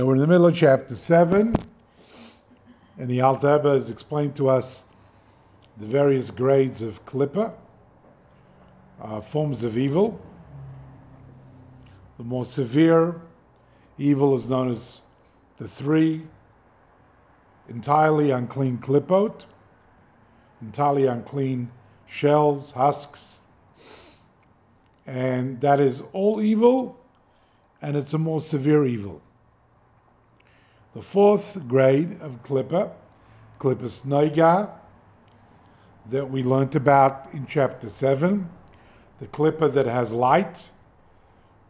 So we're in the middle of chapter 7, and the Rebbe has explained to us the various grades of klippa, uh, forms of evil. The more severe evil is known as the three entirely unclean klippot, entirely unclean shells, husks, and that is all evil, and it's a more severe evil. The fourth grade of klippa, klippus noiga, that we learnt about in chapter 7, the klippa that has light,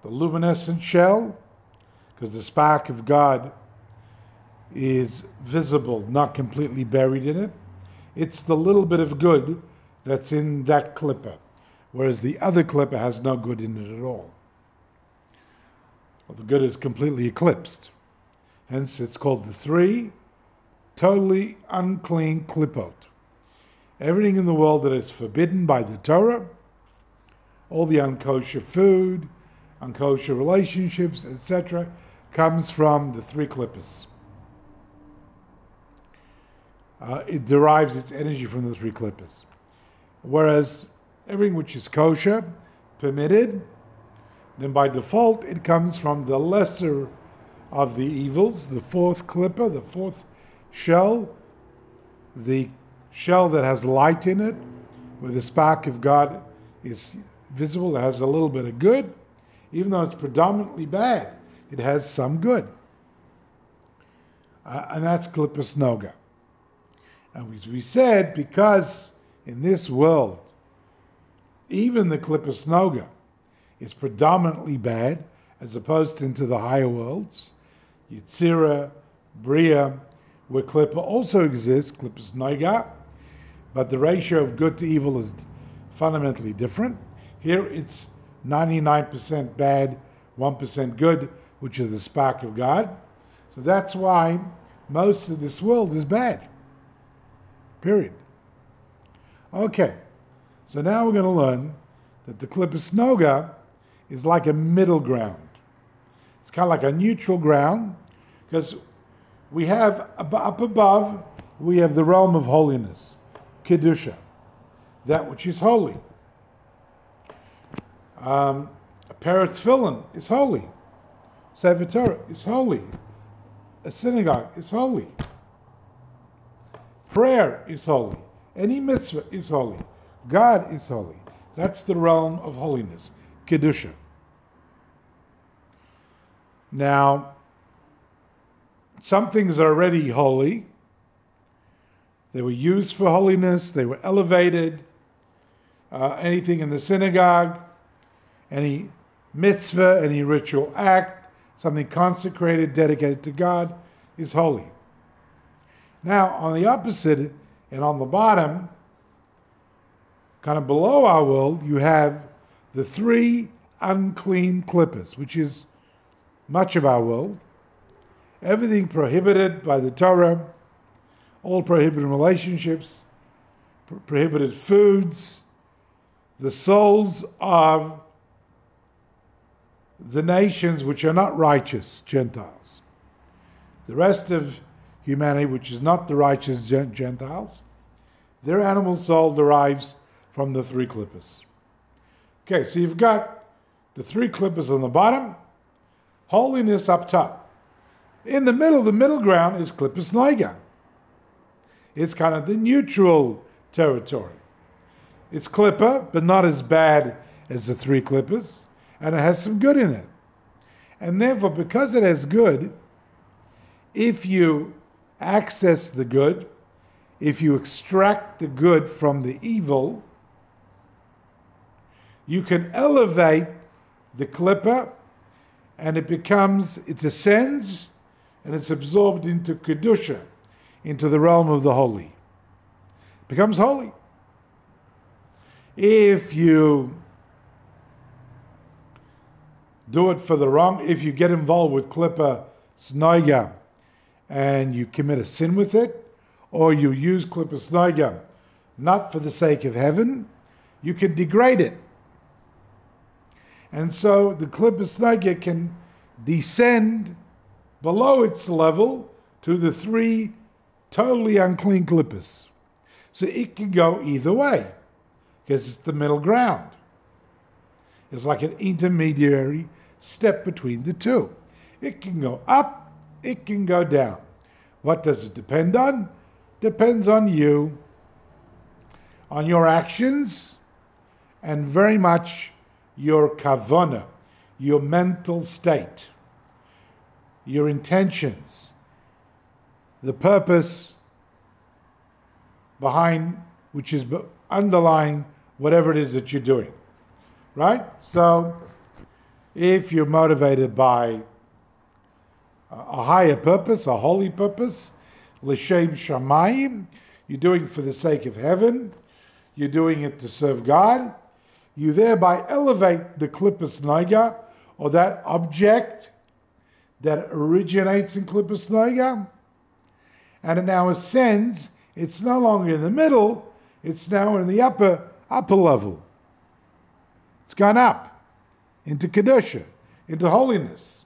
the luminescent shell, because the spark of God is visible, not completely buried in it. It's the little bit of good that's in that klippa, whereas the other klippa has no good in it at all. Well, the good is completely eclipsed. Hence, it's called the three totally unclean klippot. Everything in the world that is forbidden by the Torah, all the unkosher food, unkosher relationships, etc., comes from the three klippas. Uh, it derives its energy from the three klippas. Whereas everything which is kosher, permitted, then by default it comes from the lesser of the evils, the fourth klippa, the fourth shell, the shell that has light in it, where the spark of God is visible, it has a little bit of good, even though it's predominantly bad, it has some good. Uh, and that's Klippas Noga. And as we said, because in this world, even the Klippas Noga is predominantly bad, as opposed to into the higher worlds, Yitzira, Bria, where Klippa also exists, Klippas Noga, but the ratio of good to evil is fundamentally different. Here it's 99% bad, 1% good, which is the spark of God. So that's why most of this world is bad. Period. Okay, so now we're going to learn that the Klippas Noga is like a middle ground. It's kind of like a neutral ground because we have up above, we have the realm of holiness, Kedusha, that which is holy. Um, a pair of is holy. Sefer Torah is holy. A synagogue is holy. Prayer is holy. Any mitzvah is holy. God is holy. That's the realm of holiness, Kedusha. Now, some things are already holy. They were used for holiness, they were elevated. Uh, anything in the synagogue, any mitzvah, any ritual act, something consecrated, dedicated to God, is holy. Now, on the opposite and on the bottom, kind of below our world, you have the three unclean klippas, which is much of our world. Everything prohibited by the Torah, all prohibited relationships, prohibited foods, the souls of the nations which are not righteous, Gentiles. The rest of humanity, which is not the righteous Gentiles, their animal soul derives from the three klippas. Okay, so you've got the three klippas on the bottom, holiness up top. In the middle, the middle ground is klippas noiga. It's kind of the neutral territory. It's klippa, but not as bad as the three klippas, and it has some good in it. And therefore, because it has good, if you access the good, if you extract the good from the evil, you can elevate the klippa and it becomes, it ascends and it's absorbed into Kedusha, into the realm of the holy. It becomes holy. If you do it for the wrong, if you get involved with klippas noiga, and you commit a sin with it, or you use klippas noiga not for the sake of heaven, you can degrade it. And so the klippas noiga can descend below its level to the three totally unclean klippas. So it can go either way because it's the middle ground. It's like an intermediary step between the two. It can go up, it can go down. What does it depend on? Depends on you, on your actions, and very much your kavana, your mental state, your intentions, the purpose behind, which is underlying whatever it is that you're doing. Right? So, if you're motivated by a higher purpose, a holy purpose, l'shem shamayim, you're doing it for the sake of heaven, you're doing it to serve God, you thereby elevate the klippus naga, or that object that originates in klippus naga, and it now ascends. It's no longer in the middle; it's now in the upper upper level. It's gone up into kedusha, into holiness.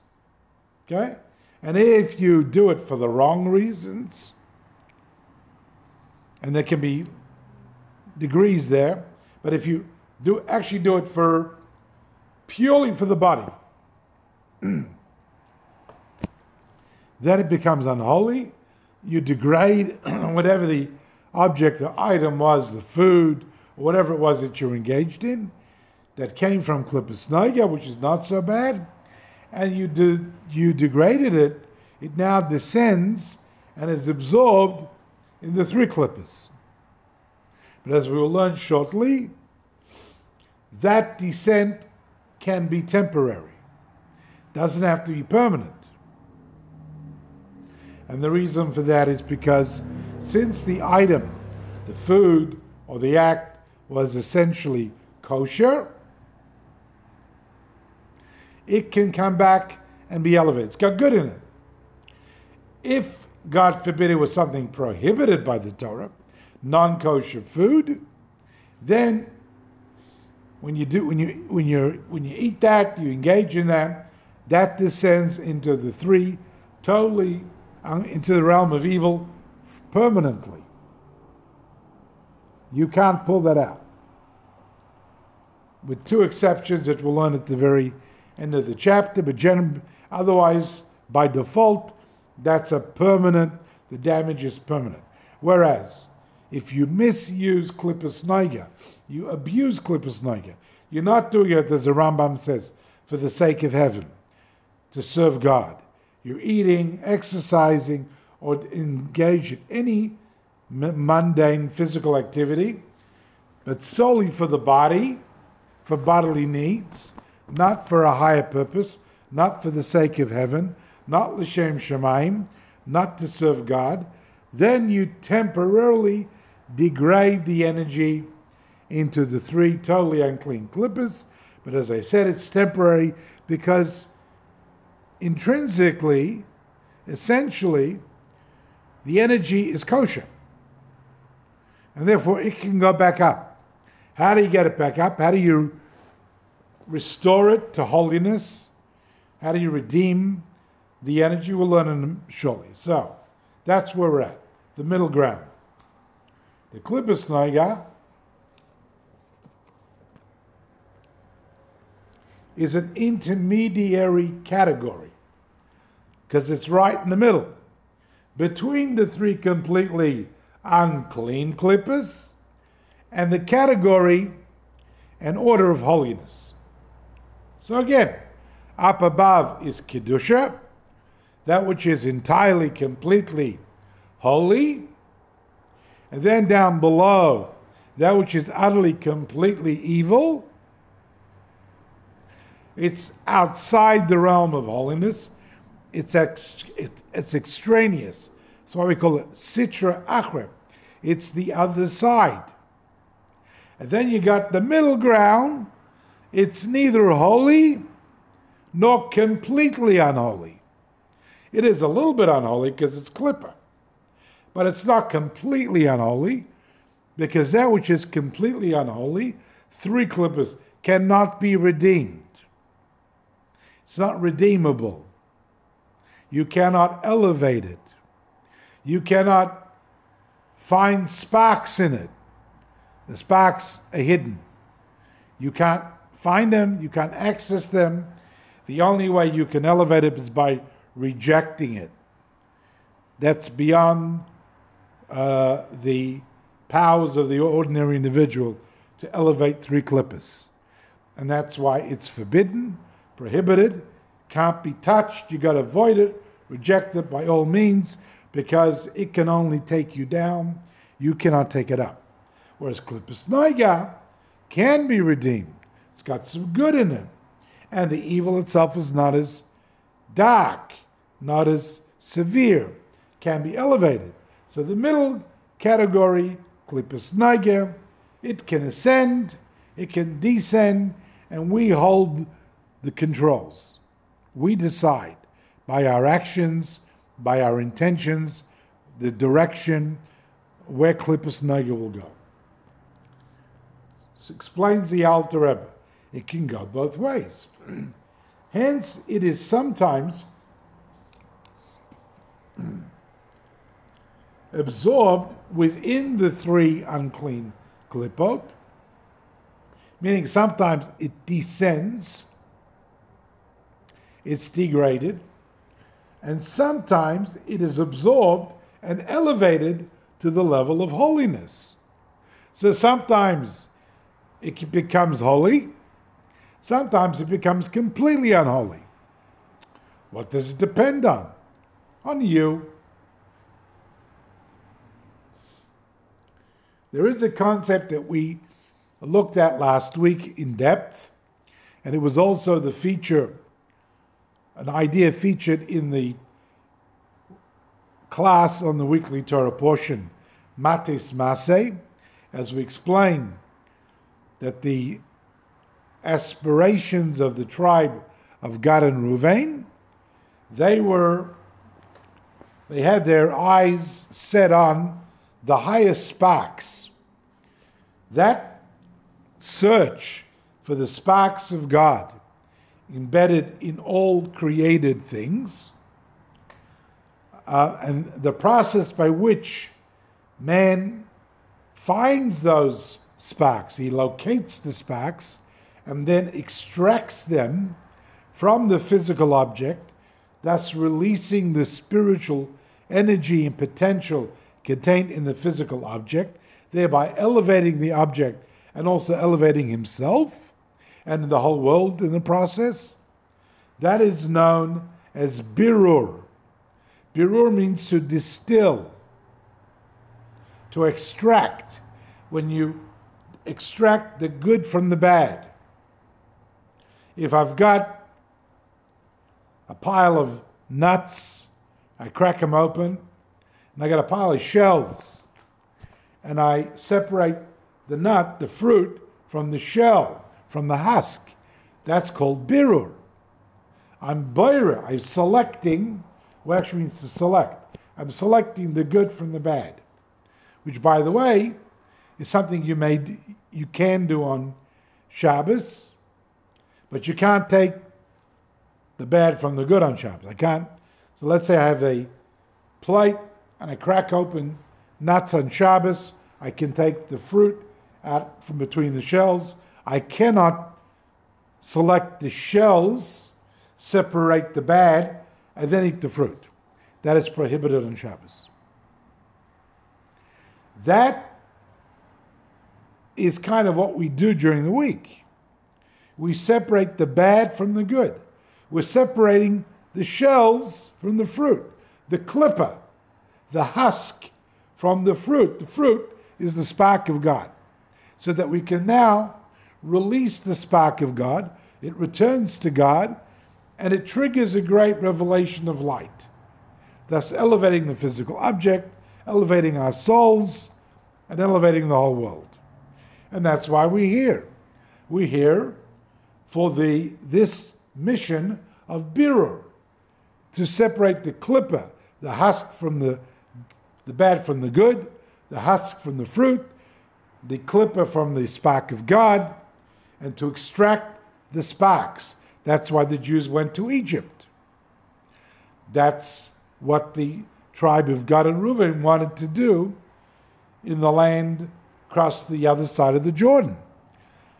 Okay, and if you do it for the wrong reasons, and there can be degrees there, but if you do actually do it for purely for the body, then it becomes unholy. You degrade whatever the object, the item was, the food, whatever it was that you're engaged in, that came from Klippus which is not so bad, and you de- you degraded it, it now descends and is absorbed in the three Klippus. But as we will learn shortly, that descent can be temporary, doesn't have to be permanent. And the reason for that is because since the item, the food or the act, was essentially kosher, it can come back and be elevated. It's got good in it. If, God forbid, it was something prohibited by the Torah, non kosher food, then when you do when you when you when you eat that, you engage in that, that descends into the three, totally into the realm of evil permanently. You can't pull that out. With two exceptions that we'll learn at the very end of the chapter, but gen- otherwise, by default, that's a permanent, the damage is permanent. Whereas, if you misuse klippus niga, you abuse klippus niga, you're not doing it, as the Rambam says, for the sake of heaven, to serve God. You're eating, exercising, or engage in any mundane physical activity, but solely for the body, for bodily needs, not for a higher purpose, not for the sake of heaven, not l'shem shemaim, not to serve God, then you temporarily degrade the energy into the three totally unclean klippas. But as I said, it's temporary because intrinsically, essentially, the energy is kosher. And therefore, it can go back up. How do you get it back up? How do you restore it to holiness? How do you redeem the energy? We'll learn in shortly. So, that's where we're at, the middle ground. The klippus is an intermediary category because it's right in the middle between the three completely unclean klippas and the category and order of holiness. So again, up above is Kedusha, that which is entirely, completely holy. And then down below, that which is utterly, completely evil. It's outside the realm of holiness. It's, ex- it's extraneous. That's why we call it Sitra Achra. It's the other side. And then you got the middle ground. It's neither holy nor completely unholy. It is a little bit unholy because it's klippa, but it's not completely unholy because that which is completely unholy, three klippas, cannot be redeemed. It's not redeemable. You cannot elevate it. You cannot find sparks in it. The sparks are hidden. You can't find them, you can't access them. The only way you can elevate it is by rejecting it. That's beyond uh, the powers of the ordinary individual to elevate three klippas. And that's why it's forbidden, prohibited, can't be touched. You got to avoid it, reject it by all means, because it can only take you down. You cannot take it up. Whereas klippas noiga can be redeemed. It's got some good in it. And the evil itself is not as dark, not as severe, can be elevated. So the middle category, klippas noiga, it can ascend, it can descend, and we hold the controls. We decide by our actions, by our intentions, the direction where klippas noiga will go. This explains the Alter Rebbe. It can go both ways. Hence, it is sometimes absorbed within the three unclean klippot, meaning sometimes it descends, it's degraded, and sometimes it is absorbed and elevated to the level of holiness. So sometimes it becomes holy, sometimes it becomes completely unholy. What does it depend on? On you. There is a concept that we looked at last week in depth, and it was also the feature, an idea featured in the class on the weekly Torah portion, Matos Masei, as we explain that the aspirations of the tribe of Gad and Ruvain, they were, they had their eyes set on the highest sparks. That search for the sparks of God embedded in all created things, uh, and the process by which man finds those sparks, he locates the sparks and then extracts them from the physical object, thus releasing the spiritual energy and potential contained in the physical object, thereby elevating the object and also elevating himself and the whole world in the process. That is known as birur. Birur means to distill, to extract. When you extract the good from the bad. If I've got a pile of nuts, I crack them open, and I got a pile of shells, and I separate the nut, the fruit, from the shell, from the husk. That's called birur. I'm boira. I'm selecting, what actually means to select. I'm selecting the good from the bad, which, by the way, is something you may you can do on Shabbos, but you can't take the bad from the good on Shabbos. I can't. So let's say I have a plate and I crack open nuts on Shabbos. I can take the fruit out from between the shells. I cannot select the shells, separate the bad, and then eat the fruit. That is prohibited on Shabbos. That is kind of what we do during the week. We separate the bad from the good. We're separating the shells from the fruit, the klippa, the husk from the fruit. The fruit is the spark of God. So that we can now release the spark of God, it returns to God, and it triggers a great revelation of light, thus elevating the physical object, elevating our souls, and elevating the whole world. And that's why we're here. We're here for the, this mission of birur, to separate the klippa, the husk from the, the bad from the good, the husk from the fruit, the klippa from the spark of God, and to extract the sparks. That's why the Jews went to Egypt. That's what the tribe of Gad and Reuben wanted to do in the land across the other side of the Jordan.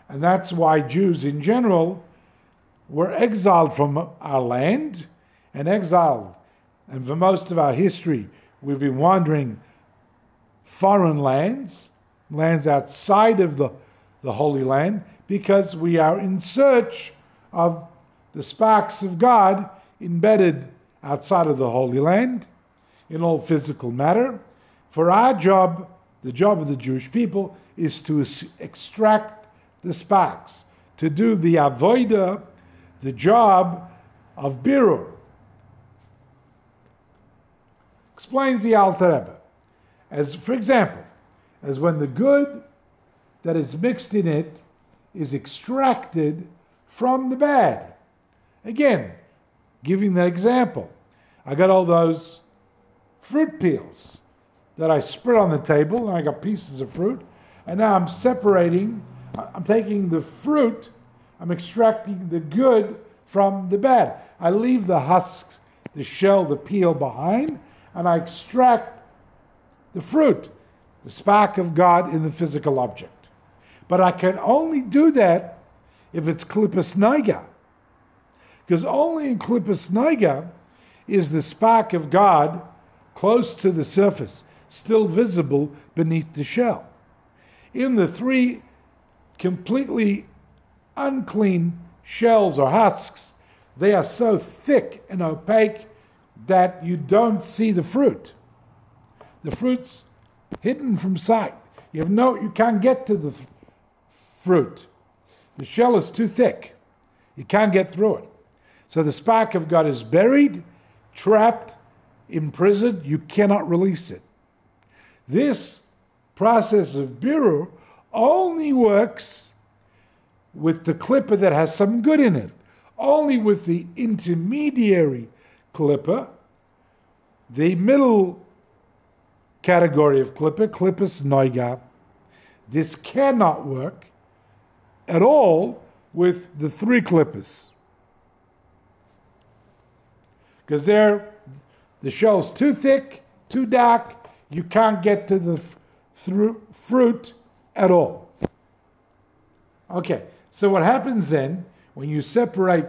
And that's why Jews in general were exiled from our land and exiled. And for most of our history, we've been wandering foreign lands, lands outside of the, the Holy Land, because we are in search of the sparks of God embedded outside of the Holy Land in all physical matter. For our job, the job of the Jewish people, is to extract the sparks, to do the avoida, the job of birur. Explains the Alter Rebbe. As, for example, as when the good that is mixed in it is extracted from the bad. Again, giving that example. I got all those fruit peels that I spread on the table, and I got pieces of fruit, and now I'm separating, I'm taking the fruit, I'm extracting the good from the bad. I leave the husks, the shell, the peel behind, and I extract the fruit, the spark of God in the physical object. But I can only do that if it's klippus naiga. Because only in klippus naiga is the spark of God close to the surface, still visible beneath the shell. In the three completely unclean shells or husks, they are so thick and opaque that you don't see the fruit. The fruit's hidden from sight. You have no, you can't get to the fruit. The shell is too thick. You can't get through it. So the spark of God is buried, trapped, imprisoned. You cannot release it. This process of birur only works with the klippa that has some good in it. Only with the intermediary klippa, the middle category of klippa, klippus noiga. This cannot work at all with the three klippas. Because they're the shell's too thick, too dark, you can't get to the f- fruit at all. Okay, so what happens then when you separate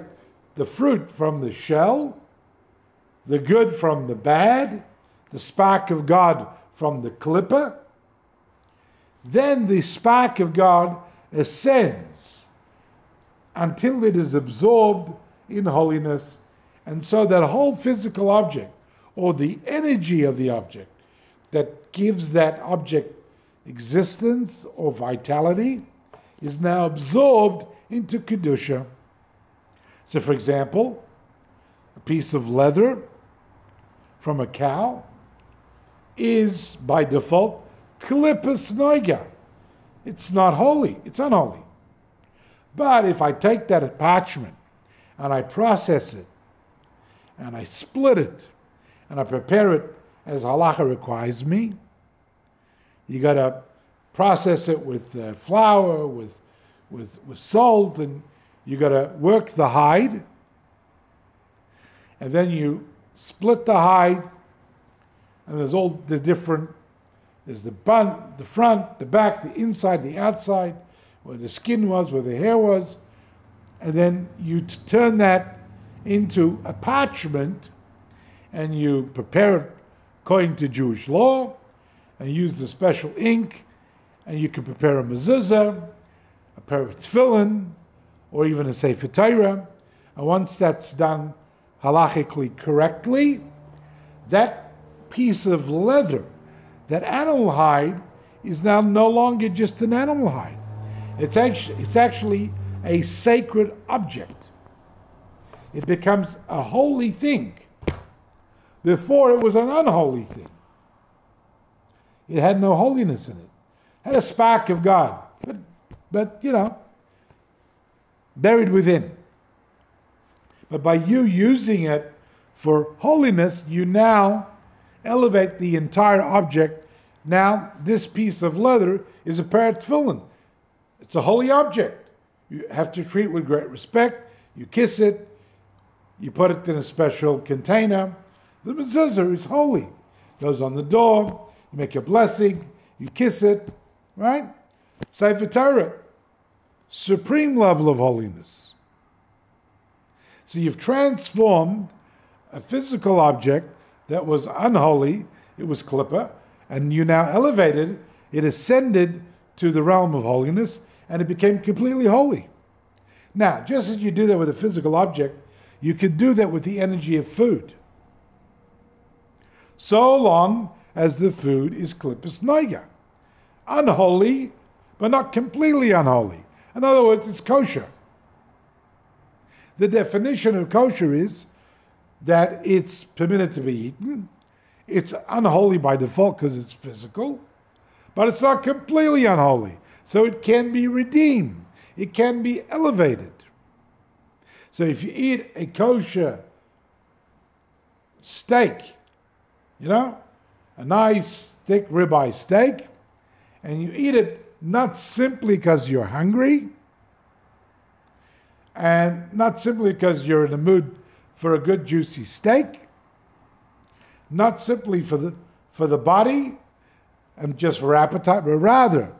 the fruit from the shell, the good from the bad, the spark of God from the klippa? then the spark of God ascends until it is absorbed in holiness. And so that whole physical object, or the energy of the object, that gives that object existence or vitality, is now absorbed into Kedusha. So, for example, a piece of leather from a cow is by default klippus noiga. It's not holy, it's unholy. But if I take that parchment and I process it and I split it and I prepare it as halacha requires me, you got to process it with uh, flour, with, with, with salt, and you got to work the hide. And then you split the hide and there's all the different there's the bun, the front, the back, the inside, the outside, where the skin was, where the hair was, and then you turn that into a parchment, and you prepare it according to Jewish law, and use the special ink, and you can prepare a mezuzah, a pair of tefillin, or even a sefer Torah. And once that's done halachically correctly, that piece of leather, that animal hide, is now no longer just an animal hide. It's actually, it's actually a sacred object. It becomes a holy thing. Before it was an unholy thing. It had no holiness in it. it had a spark of God, but, but you know, buried within. But by you using it for holiness, you now elevate the entire object. Now, this piece of leather is a pair of tefillin. It's a holy object. You have to treat with great respect. You kiss it. You put it in a special container. The mezuzah is holy. Goes on the door, you make a blessing, you kiss it, right? Sefer Torah, supreme level of holiness. So you've transformed a physical object that was unholy, it was klippa, and you now elevated, it ascended to the realm of holiness, and it became completely holy. Now, just as you do that with a physical object, you could do that with the energy of food. So long as the food is klippas noiga. Unholy, but not completely unholy. In other words, it's kosher. The definition of kosher is that it's permitted to be eaten. It's unholy by default because it's physical, but it's not completely unholy. So it can be redeemed, it can be elevated. So if you eat a kosher steak, you know, a nice thick ribeye steak, and you eat it not simply because you're hungry, and not simply because you're in the mood for a good juicy steak, not simply for the for the body and just for appetite, but rather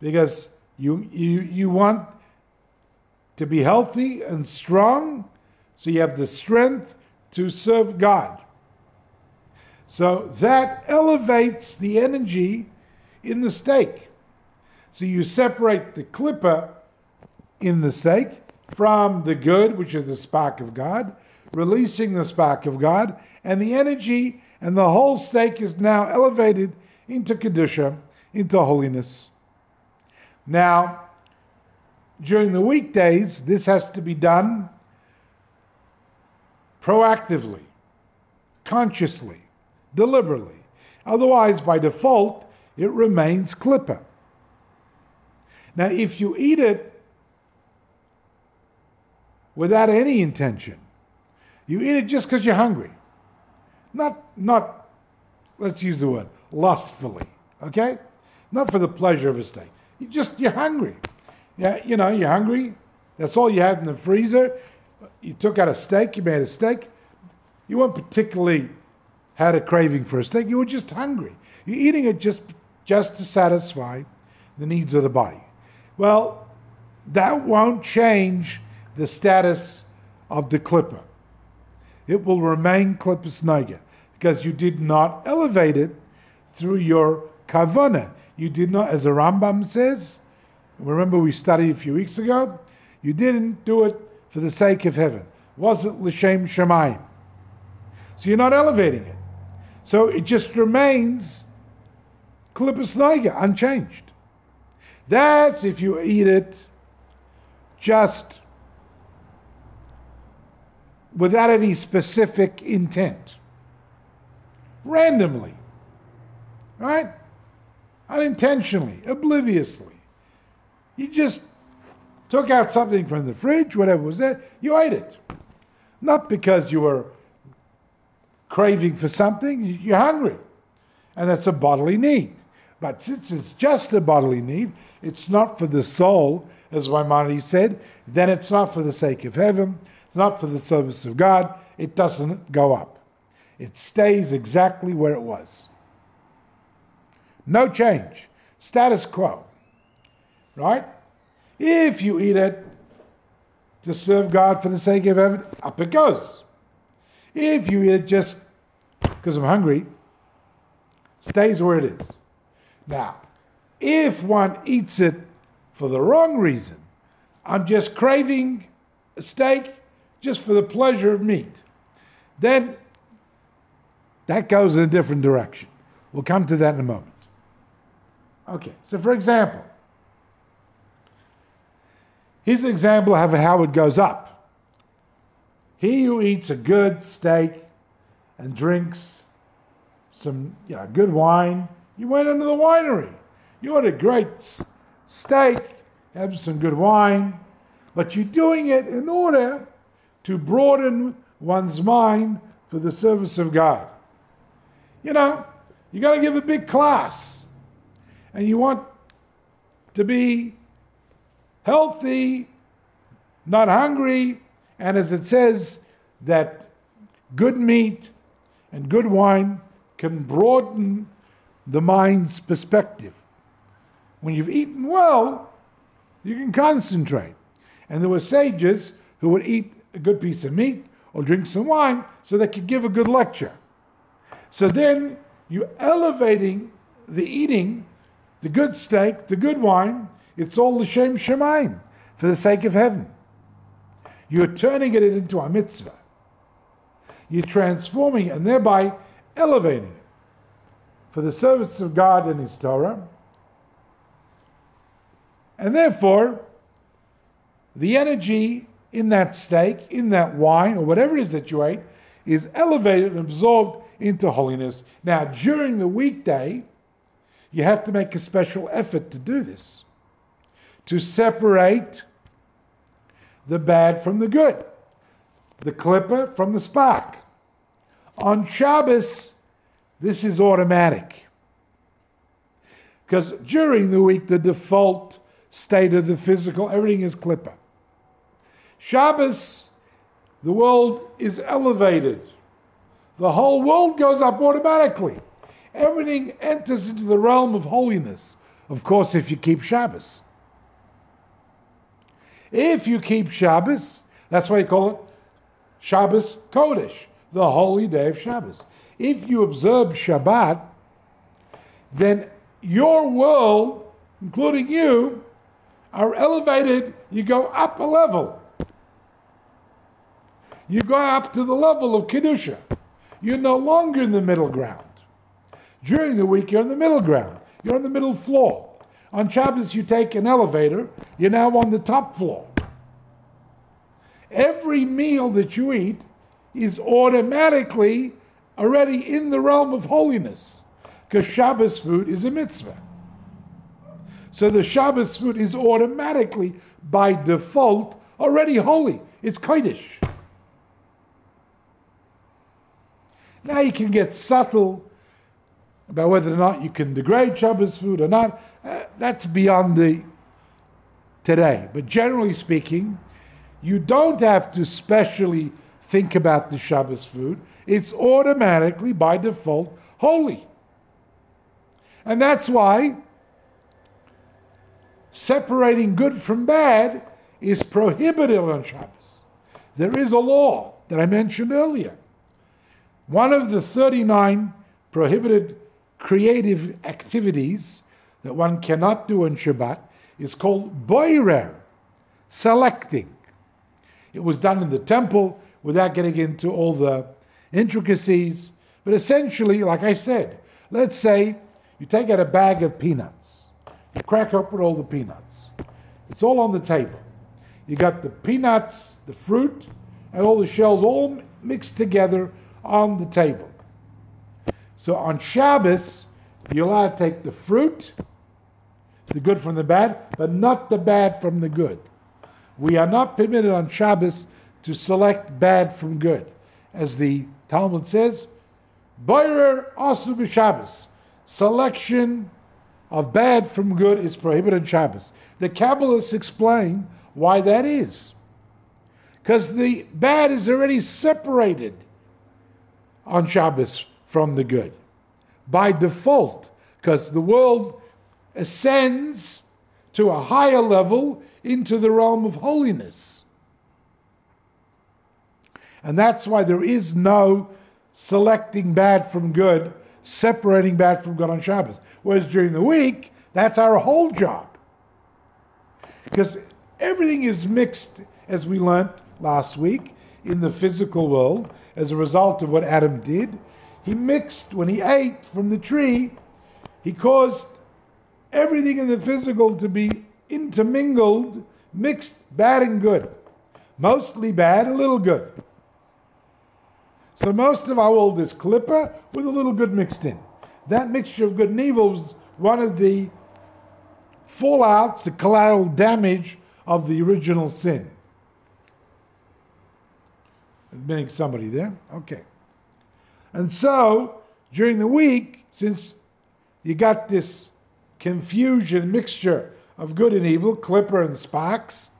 because you you you want to be healthy and strong, so you have the strength to serve God. So that elevates the energy in the steak. So you separate the klippa in the steak from the good, which is the spark of God, releasing the spark of God, and the energy and the whole steak is now elevated into Kedusha, into holiness. Now, during the weekdays, this has to be done proactively, consciously, deliberately. Otherwise, by default, it remains klippa. Now, if you eat it without any intention, you eat it just because you're hungry. Not, not, let's use the word, lustfully, okay? Not for the pleasure of a steak. You just, you're hungry. Yeah, you know, you're hungry. That's all you had in the freezer. You took out a steak, you made a steak. You weren't particularly had a craving for a steak. You were just hungry. You're eating it just, just to satisfy the needs of the body. Well, that won't change the status of the klippa. It will remain klippas naga because you did not elevate it through your kavana. You did not, as the Rambam says, remember we studied a few weeks ago, you didn't do it for the sake of heaven. Wasn't l'shem shemayim. So you're not elevating it. So it just remains klippas naga, unchanged. That's if you eat it just without any specific intent, randomly, right? Unintentionally, obliviously. You just took out something from the fridge, whatever was there, you ate it. Not because you were craving for something, you're hungry. And that's a bodily need. But since it's just a bodily need, it's not for the soul, as Maimonides said, then it's not for the sake of heaven, not for the service of God, it doesn't go up. It stays exactly where it was. No change. Status quo. Right? If you eat it to serve God for the sake of heaven, up it goes. If you eat it just because I'm hungry, stays where it is. Now, if one eats it for the wrong reason, I'm just craving a steak just for the pleasure of meat, then that goes in a different direction. We'll come to that in a moment. Okay, so for example, here's an example of how it goes up. He who eats a good steak and drinks some you know, good wine, you went into the winery. You had a great steak, have some good wine, but you're doing it in order to broaden one's mind for the service of God. You know, you got to give a big class, and you want to be healthy, not hungry, and as it says, that good meat and good wine can broaden the mind's perspective. When you've eaten well, you can concentrate. And there were sages who would eat a good piece of meat or drink some wine so they could give a good lecture. So then you're elevating the eating, the good steak, the good wine. It's all l'shem shemaim, for the sake of heaven. You're turning it into a mitzvah. You're transforming and thereby elevating it for the service of God and His Torah. And therefore, the energy in that steak, in that wine, or whatever it is that you ate, is elevated and absorbed into holiness. Now, during the weekday, you have to make a special effort to do this, to separate the bad from the good, the klippa from the spark. On Shabbos, this is automatic. Because during the week, the default state of the physical, everything is klippa. Shabbos, the world is elevated. The whole world goes up automatically. Everything enters into the realm of holiness. Of course, if you keep Shabbos. If you keep Shabbos, that's why you call it Shabbos Kodesh, the holy day of Shabbos. If you observe Shabbat, then your world, including you, are elevated. You go up a level. You go up to the level of Kedusha. You're no longer in the middle ground. During the week, you're in the middle ground. You're on the middle floor. On Shabbos, you take an elevator, you're now on the top floor. Every meal that you eat is automatically already in the realm of holiness because Shabbos food is a mitzvah. So the Shabbos food is automatically, by default, already holy. It's Kaddish. Now you can get subtle about whether or not you can degrade Shabbos food or not. Uh, that's beyond the today. But generally speaking, you don't have to specially think about the Shabbos food. It's automatically, by default, holy. And that's why separating good from bad is prohibited on Shabbos. There is a law that I mentioned earlier. One of the 39 prohibited creative activities that one cannot do on Shabbat is called boirer, selecting. It was done in the temple without getting into all the intricacies. But essentially, like I said, let's say you take out a bag of peanuts, you crack open all the peanuts. It's all on the table. You got the peanuts, the fruit, and all the shells all mixed together on the table. So on Shabbos, you're allowed to take the fruit, the good from the bad, but not the bad from the good. We are not permitted on Shabbos to select bad from good. As the Talmud says, Boirer asu b'Shabbos. Selection of bad from good is prohibited on Shabbos. The Kabbalists explain why that is. Because the bad is already separated on Shabbos from the good by default, because the world ascends to a higher level into the realm of holiness. And that's why there is no selecting bad from good, separating bad from good on Shabbos. Whereas during the week, that's our whole job. Because everything is mixed, as we learned last week, in the physical world as a result of what Adam did. He mixed, when he ate from the tree, he caused everything in the physical to be intermingled, mixed bad and good. Mostly bad, a little good. So most of our world is klippa with a little good mixed in. That mixture of good and evil was one of the fallouts, the collateral damage of the original sin. Meaning somebody there? Okay. And so, during the week, since you got this confusion, mixture of good and evil, klippa and sparks,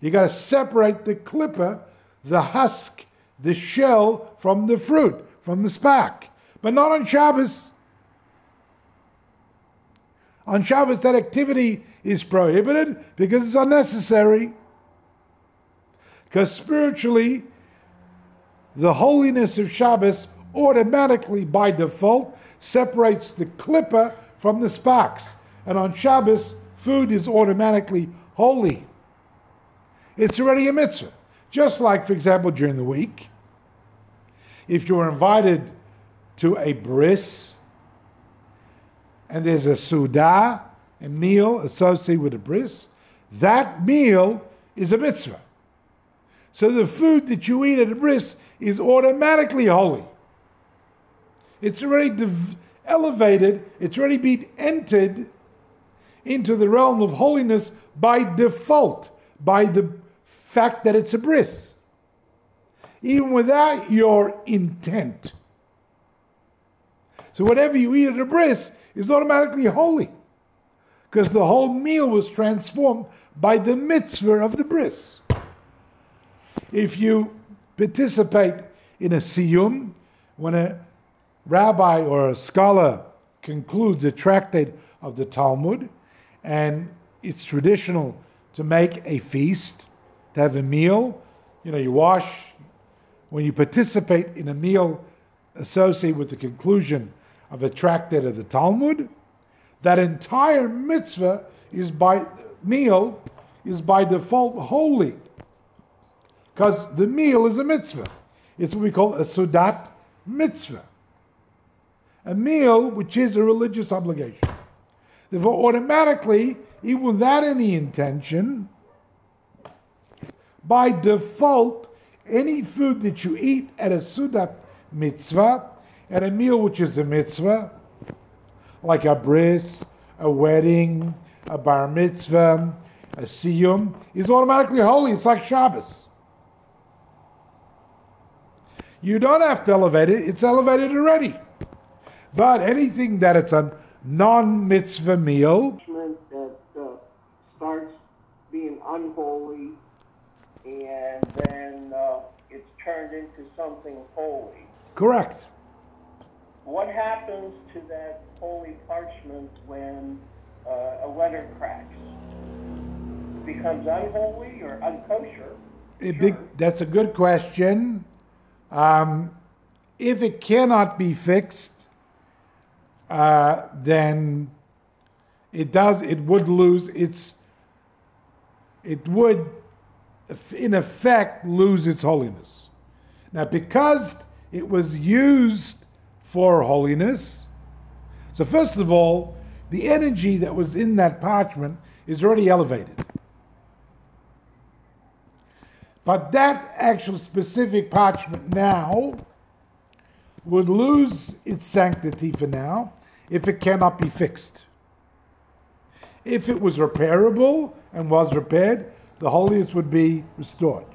you got to separate the klippa, the husk, the shell from the fruit, from the spark, but not on Shabbos. On Shabbos, that activity is prohibited because it's unnecessary. Because spiritually, the holiness of Shabbos automatically, by default, separates the klippa from the sparks. And on Shabbos, food is automatically holy. It's already a mitzvah. Just like, for example, during the week, if you're invited to a bris and there's a seudah, a meal associated with a bris, that meal is a mitzvah. So the food that you eat at a bris is automatically holy. It's already div- elevated, it's already been entered into the realm of holiness by default, by the fact that it's a bris. Even without your intent. So whatever you eat at a bris is automatically holy. Because the whole meal was transformed by the mitzvah of the bris. If you participate in a siyum, when a rabbi or a scholar concludes a tractate of the Talmud, and it's traditional to make a feast, to have a meal. You know, you wash. When you participate in a meal associated with the conclusion of a tractate of the Talmud, that entire mitzvah is by meal is by default holy. Because the meal is a mitzvah. It's what we call a seudat mitzvah. A meal which is a religious obligation. Therefore, automatically, even without any intention, by default, any food that you eat at a seudat mitzvah, at a meal which is a mitzvah, like a bris, a wedding, a bar mitzvah, a siyum, is automatically holy. It's like Shabbos. You don't have to elevate it, it's elevated already. But anything that it's a non mitzvah meal. That uh, starts being unholy and then uh, it's turned into something holy. Correct. What happens to that holy parchment when uh, a letter cracks? It becomes unholy or unkosher? A big, that's a good question. Um, if it cannot be fixed, uh, then it does. It would lose its. It would, in effect, lose its holiness. Now, because it was used for holiness, so first of all, the energy that was in that parchment is already elevated. But that actual specific parchment now would lose its sanctity for now if it cannot be fixed. If it was repairable and was repaired, the holiness would be restored.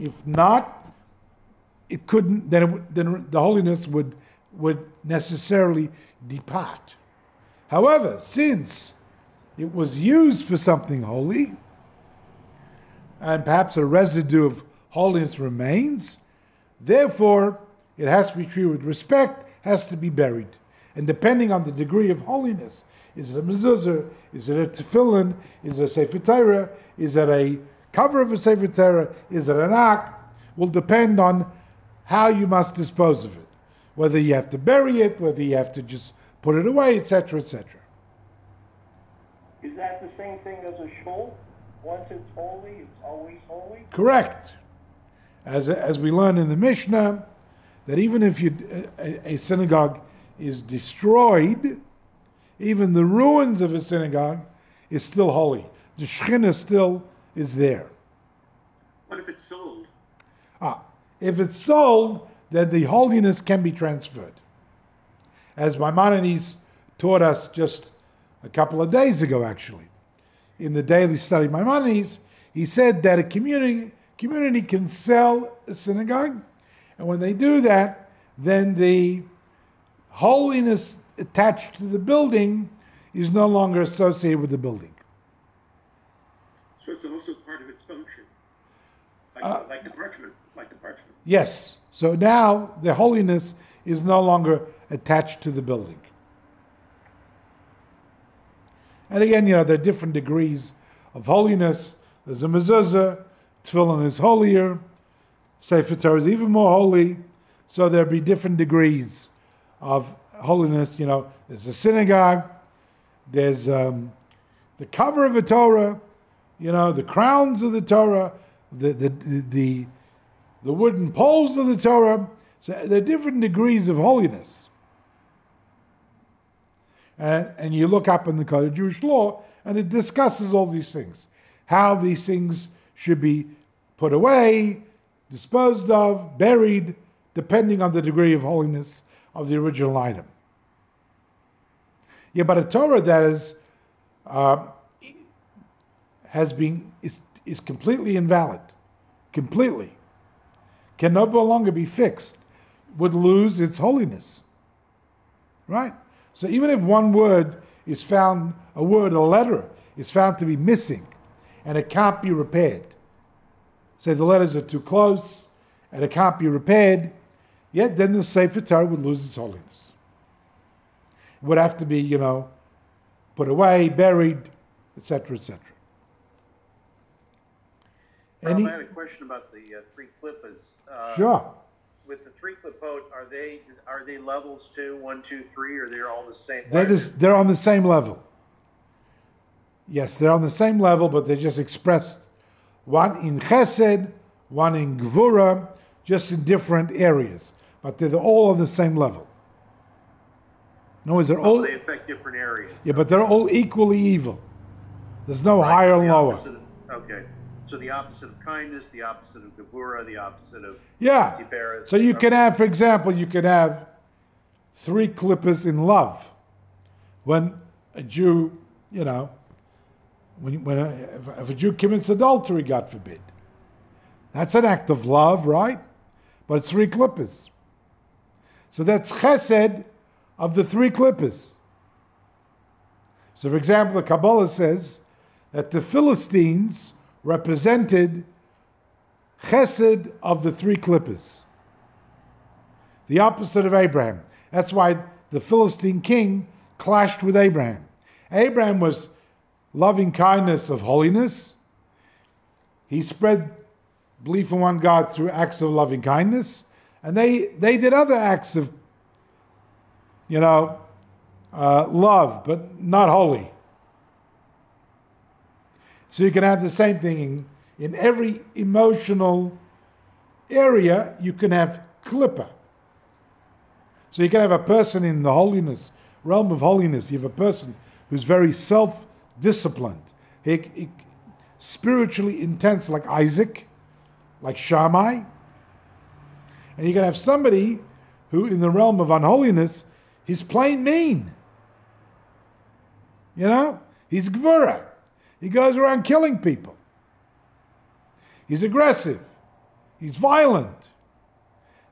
If not, it couldn't. Then, it, then the holiness would would necessarily depart. However, since it was used for something holy, and perhaps a residue of holiness remains, therefore it has to be treated with respect, has to be buried. And depending on the degree of holiness, is it a mezuzah? Is it a tefillin? Is it a sefer Torah? Is it a cover of a sefer Torah? Is it an ark? Will depend on how you must dispose of it. Whether you have to bury it, whether you have to just put it away, etc., etc. Is that the same thing as a shul? Once it's holy, it's always holy? Correct. As, as we learn in the Mishnah, that even if you, a, a synagogue is destroyed, even the ruins of a synagogue is still holy. The Shekhinah still is there. What if it's sold? Ah, if it's sold, then the holiness can be transferred. As Maimonides taught us just a couple of days ago, actually, in the daily study of Maimonides, he said that a community, community can sell a synagogue, and when they do that, then the holiness attached to the building is no longer associated with the building. So it's also part of its function, like, uh, like the parchment, like the parchment. Yes. So now the holiness is no longer attached to the building. And again, you know, there are different degrees of holiness. There's a mezuzah, tefillin is holier, Sefer Torah is even more holy. So there'll be different degrees of holiness. You know, there's a synagogue, there's um, the cover of a Torah, you know, the crowns of the Torah, the, the, the, the, the wooden poles of the Torah. So there are different degrees of holiness. And, and you look up in the Code of Jewish Law, and it discusses all these things. How these things should be put away, disposed of, buried, depending on the degree of holiness of the original item. Yeah, but a Torah that is uh, has been is, is completely invalid, completely, can no longer be fixed, would lose its holiness. Right? So even if one word is found, a word, a letter, is found to be missing, and it can't be repaired, say the letters are too close and it can't be repaired, yet then the Sefer Torah would lose its holiness. It would have to be, you know, put away, buried, etc., etc. Any? I had a question about the uh, three klippas. Uh, sure. With the three klippot, are they are they levels two, one, two, three, or they're all the same? They're, this, they're on the same level. Yes, they're on the same level, but they're just expressed one in Chesed, one in Gvura, just in different areas, but they're all on the same level. No, is they're all they affect different areas. Yeah, but they're all equally evil. There's no right, higher and lower. So the opposite of kindness, the opposite of Gevura, the opposite of yeah. Tiferes. So you can have, for example, you can have three klippas in love. When a Jew, you know, when, when a, if a Jew commits adultery, God forbid, that's an act of love, right? But it's three klippas. So that's chesed of the three klippas. So, for example, the Kabbalah says that the Philistines represented chesed of the three klippas, the opposite of Abraham. That's why the Philistine king clashed with Abraham. Abraham was loving kindness of holiness. He spread belief in one God through acts of loving kindness. And they, they did other acts of, you know, uh, love, but not holy. So you can have the same thing in, in every emotional area, you can have klippa. So you can have a person in the holiness, realm of holiness, you have a person who's very self disciplined, spiritually intense, like Isaac, like Shammai. And you can have somebody who, in the realm of unholiness, he's plain mean. You know, he's Gvura. He goes around killing people. He's aggressive. He's violent.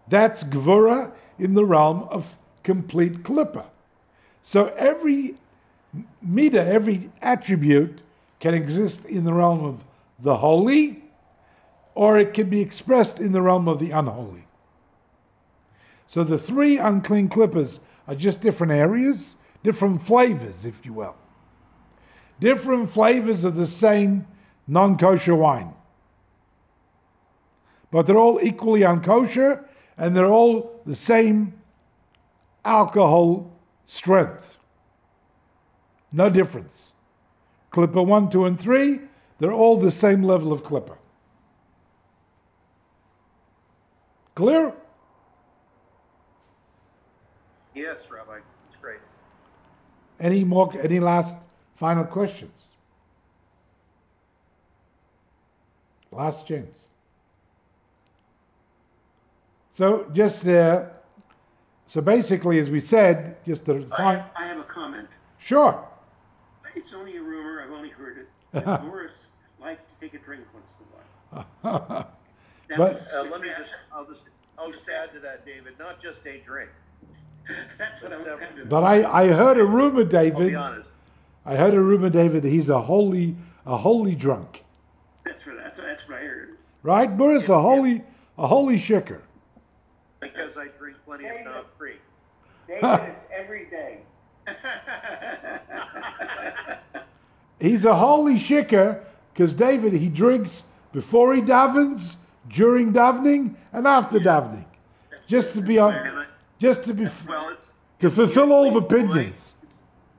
That's Gvura in the realm of complete Klippa. So every Mida, every attribute, can exist in the realm of the holy, or it can be expressed in the realm of the unholy. So the three unclean klippas are just different areas, different flavors, if you will. Different flavors of the same non kosher wine. But they're all equally unkosher and they're all the same alcohol strength. No difference. Klippa 1, 2, and 3, they're all the same level of klippa. Clear? Yes, Rabbi. It's great. Any more? Any last final questions? Last chance. So just uh, so basically, as we said, just the I, I have a comment. Sure. It's only a rumor. I've only heard it. That Boris likes to take a drink once in a while. But- Uh, let me just, I'll just, I'll just add to that, David, not just a drink. That's what I was kind. But I, I heard a rumor, I'll David. be honest. I heard a rumor, David, that he's a holy a holy drunk. That's what, that's, that's what I heard. Right? Boris, a holy a holy shikker. because I drink plenty of Knob Creek. David, it's every day. He's a holy shikker because David, he drinks before he davens, during davening, and after davening. Just to be And on, just to be, well, it's to fulfill all the wine- opinions.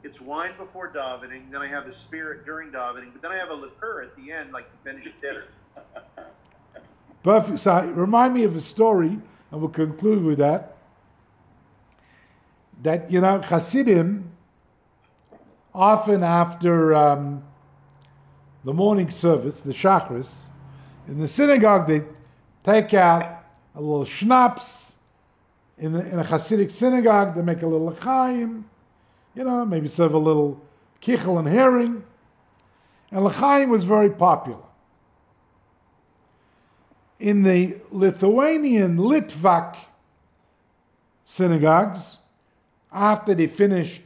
It's, wine before davening, then I have a spirit during davening, but then I have a liqueur at the end, like to finish dinner. Perfect. So remind me of a story, and we'll conclude with that. That you know, Hasidim, often after um, the morning service, the Shacharis, in the synagogue they take out a little schnapps. In, the, in a Hasidic synagogue, they make a little lachaim, you know, maybe serve a little kichel and herring. And lachaim was very popular in the Lithuanian Litvak synagogues, after they finished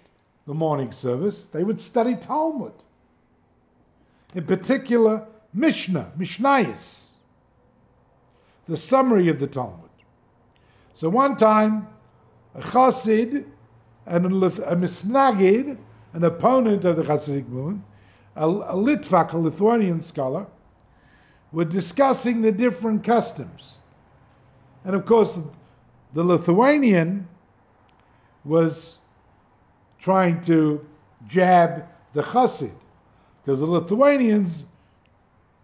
the morning service, they would study Talmud. In particular, Mishnah, Mishnayis, the summary of the Talmud. So one time, a Chassid and a, Misnagid, an opponent of the Hasidic movement, a, a Litvak, a Lithuanian scholar, were discussing the different customs. And of course, the Lithuanian was trying to jab the Chassid, because the Lithuanians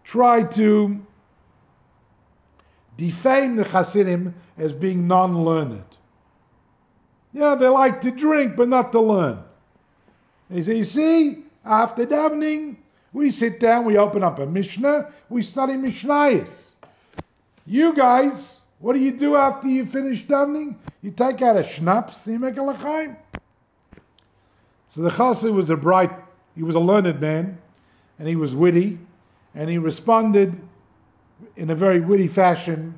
tried to defame the Hasidim as being non learned. You know, they like to drink, but not to learn. They say, you see, after davening, we sit down, we open up a Mishnah, we study Mishnayos. You guys, what do you do after you finish davening? You take out a schnapps, you make a lachaim. So the chassid was a bright, he was a learned man, and he was witty, and he responded in a very witty fashion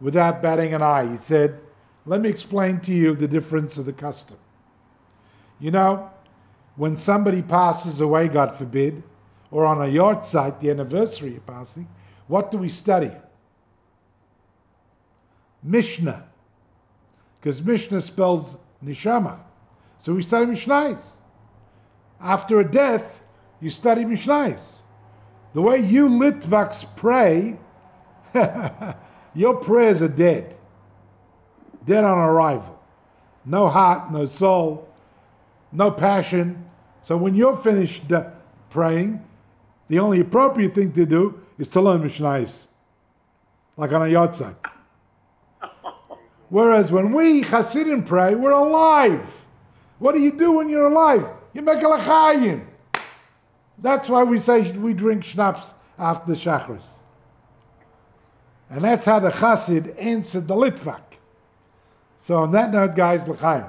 without batting an eye. He said, Let me explain to you the difference of the custom. You know, when somebody passes away, God forbid, or on a yahrzeit, the anniversary of passing, what do we study? Mishnah. Because Mishnah spells neshama. So we study Mishnais. After a death, you study Mishnais. The way you Litvaks pray, your prayers are dead. Dead on arrival. No heart, no soul, no passion. So when you're finished uh, praying, the only appropriate thing to do is to learn Mishnais, like on a yahrzeit. Whereas when we Hasidim pray, we're alive. What do you do when you're alive? You make a lachayim. That's why we say we drink schnapps after the Shacharis. And that's how the Chassid answered the Litvak. So on that note, guys, l'chaim.